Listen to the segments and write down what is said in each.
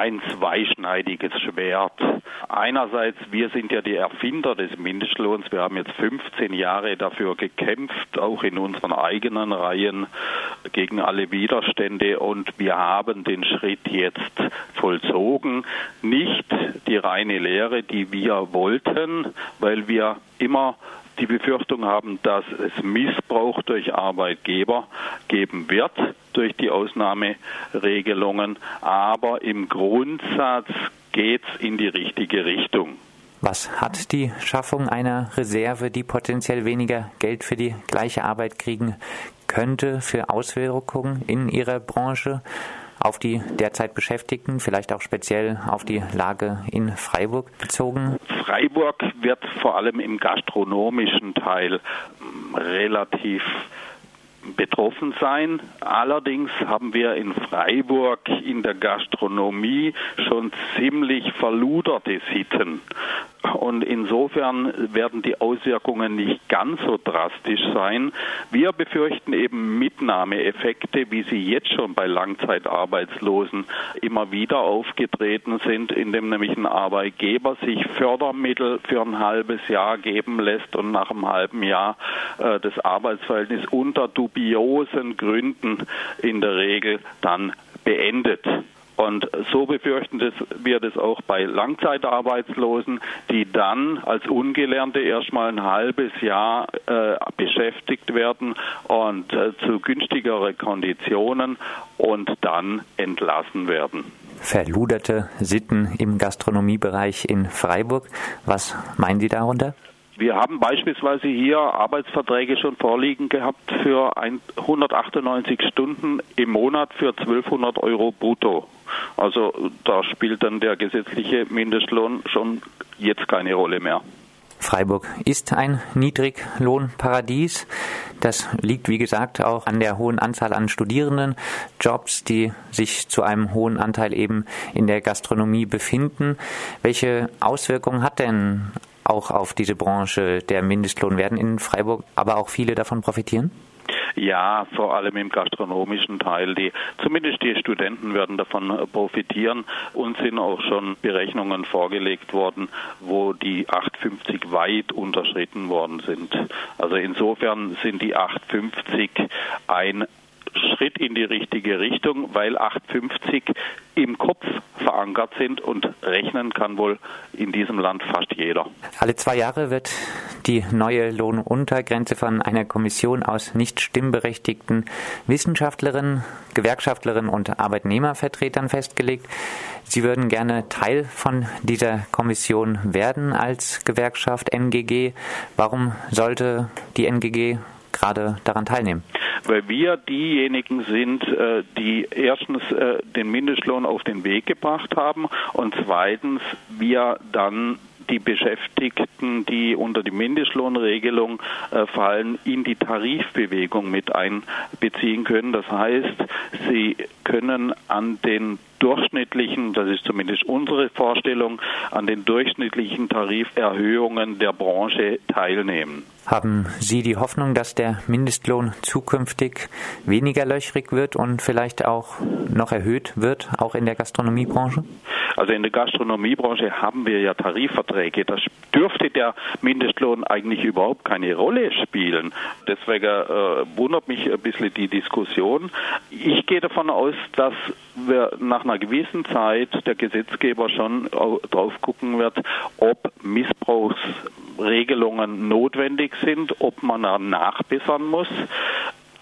ein zweischneidiges Schwert. Einerseits, wir sind ja die Erfinder des Mindestlohns. Wir haben jetzt 15 Jahre dafür gekämpft, auch in unseren eigenen Reihen gegen alle Widerstände und wir haben den Schritt jetzt vollzogen. Nicht die reine Lehre, die wir wollten, weil wir immer die Befürchtung haben, dass es Missbrauch durch Arbeitgeber geben wird durch die Ausnahmeregelungen. Aber im Grundsatz geht es in die richtige Richtung. Was hat die Schaffung einer Reserve, die potenziell weniger Geld für die gleiche Arbeit kriegen könnte, für Auswirkungen in Ihrer Branche? auf die derzeit Beschäftigten, vielleicht auch speziell auf die Lage in Freiburg bezogen? Freiburg wird vor allem im gastronomischen Teil relativ betroffen sein. Allerdings haben wir in Freiburg in der Gastronomie schon ziemlich verluderte Sitten. Und insofern werden die Auswirkungen nicht ganz so drastisch sein. Wir befürchten eben Mitnahmeeffekte, wie sie jetzt schon bei Langzeitarbeitslosen immer wieder aufgetreten sind, indem nämlich ein Arbeitgeber sich Fördermittel für ein halbes Jahr geben lässt und nach einem halben Jahr äh, das Arbeitsverhältnis unter dubiosen Gründen in der Regel dann beendet. Und so befürchten wir das auch bei Langzeitarbeitslosen, die dann als Ungelernte erstmal ein halbes Jahr äh, beschäftigt werden und äh, zu günstigere Konditionen und dann entlassen werden. Verluderte Sitten im Gastronomiebereich in Freiburg. Was meinen Sie darunter? Wir haben beispielsweise hier Arbeitsverträge schon vorliegen gehabt für 198 Stunden im Monat für 1200 Euro brutto. Also da spielt dann der gesetzliche Mindestlohn schon jetzt keine Rolle mehr. Freiburg ist ein Niedriglohnparadies. Das liegt, wie gesagt, auch an der hohen Anzahl an Studierenden, Jobs, die sich zu einem hohen Anteil eben in der Gastronomie befinden. Welche Auswirkungen hat denn auch auf diese Branche der Mindestlohn? Werden in Freiburg aber auch viele davon profitieren? Ja, vor allem im gastronomischen Teil. Die, zumindest die Studenten werden davon profitieren. Uns sind auch schon Berechnungen vorgelegt worden, wo die 850 weit unterschritten worden sind. Also insofern sind die 850 ein Schritt in die richtige Richtung, weil 850 im Kopf verankert sind und rechnen kann wohl in diesem Land fast jeder. Alle zwei Jahre wird die neue Lohnuntergrenze von einer Kommission aus nicht stimmberechtigten Wissenschaftlerinnen, Gewerkschaftlerinnen und Arbeitnehmervertretern festgelegt. Sie würden gerne Teil von dieser Kommission werden als Gewerkschaft NGG. Warum sollte die NGG gerade daran teilnehmen? Weil wir diejenigen sind, äh, die erstens äh, den Mindestlohn auf den Weg gebracht haben und zweitens wir dann die Beschäftigten, die unter die Mindestlohnregelung äh, fallen, in die Tarifbewegung mit einbeziehen können. Das heißt, sie können an den durchschnittlichen, das ist zumindest unsere Vorstellung, an den durchschnittlichen Tariferhöhungen der Branche teilnehmen. Haben Sie die Hoffnung, dass der Mindestlohn zukünftig weniger löchrig wird und vielleicht auch noch erhöht wird, auch in der Gastronomiebranche? Also in der Gastronomiebranche haben wir ja Tarifverträge. Das dürfte der Mindestlohn eigentlich überhaupt keine Rolle spielen. Deswegen äh, wundert mich ein bisschen die Diskussion. Ich gehe davon aus, dass wir nach einer gewissen Zeit der Gesetzgeber schon drauf gucken wird, ob Missbrauchsregelungen notwendig sind, ob man nachbessern muss.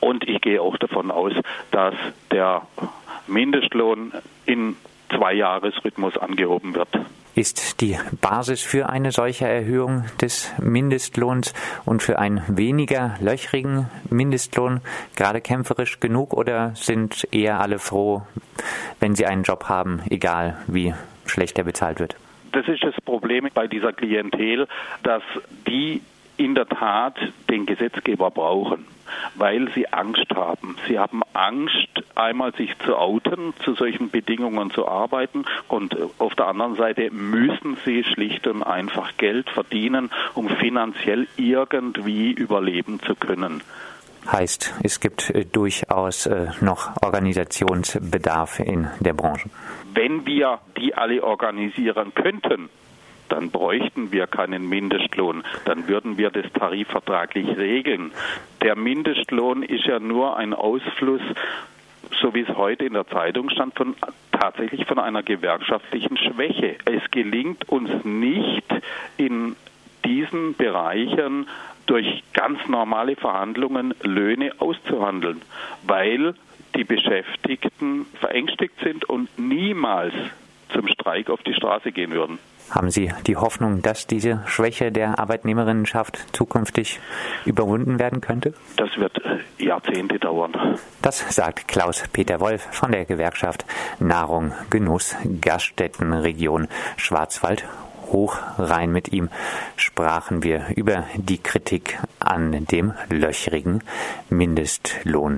Und ich gehe auch davon aus, dass der Mindestlohn in Zwei-Jahres-Rhythmus angehoben wird. Ist die Basis für eine solche Erhöhung des Mindestlohns und für einen weniger löchrigen Mindestlohn gerade kämpferisch genug oder sind eher alle froh, wenn sie einen Job haben, egal wie schlecht er bezahlt wird? Das ist das Problem bei dieser Klientel, dass die in der Tat den Gesetzgeber brauchen, weil sie Angst haben. Sie haben Angst, einmal sich zu outen, zu solchen Bedingungen zu arbeiten und auf der anderen Seite müssen sie schlicht und einfach Geld verdienen, um finanziell irgendwie überleben zu können. Heißt, es gibt äh, durchaus äh, noch Organisationsbedarf in der Branche. Wenn wir die alle organisieren könnten, dann bräuchten wir keinen Mindestlohn, dann würden wir das tarifvertraglich regeln. Der Mindestlohn ist ja nur ein Ausfluss so wie es heute in der Zeitung stand, von, tatsächlich von einer gewerkschaftlichen Schwäche. Es gelingt uns nicht in diesen Bereichen durch ganz normale Verhandlungen Löhne auszuhandeln, weil die Beschäftigten verängstigt sind und niemals zum Streik auf die Straße gehen würden. Haben Sie die Hoffnung, dass diese Schwäche der Arbeitnehmerinnenschaft zukünftig überwunden werden könnte? Das wird äh, Jahrzehnte dauern. Das sagt Klaus-Peter Wolf von der Gewerkschaft Nahrung, Genuss, Gaststättenregion Schwarzwald Hochrhein. Mit ihm sprachen wir über die Kritik an dem löchrigen Mindestlohn.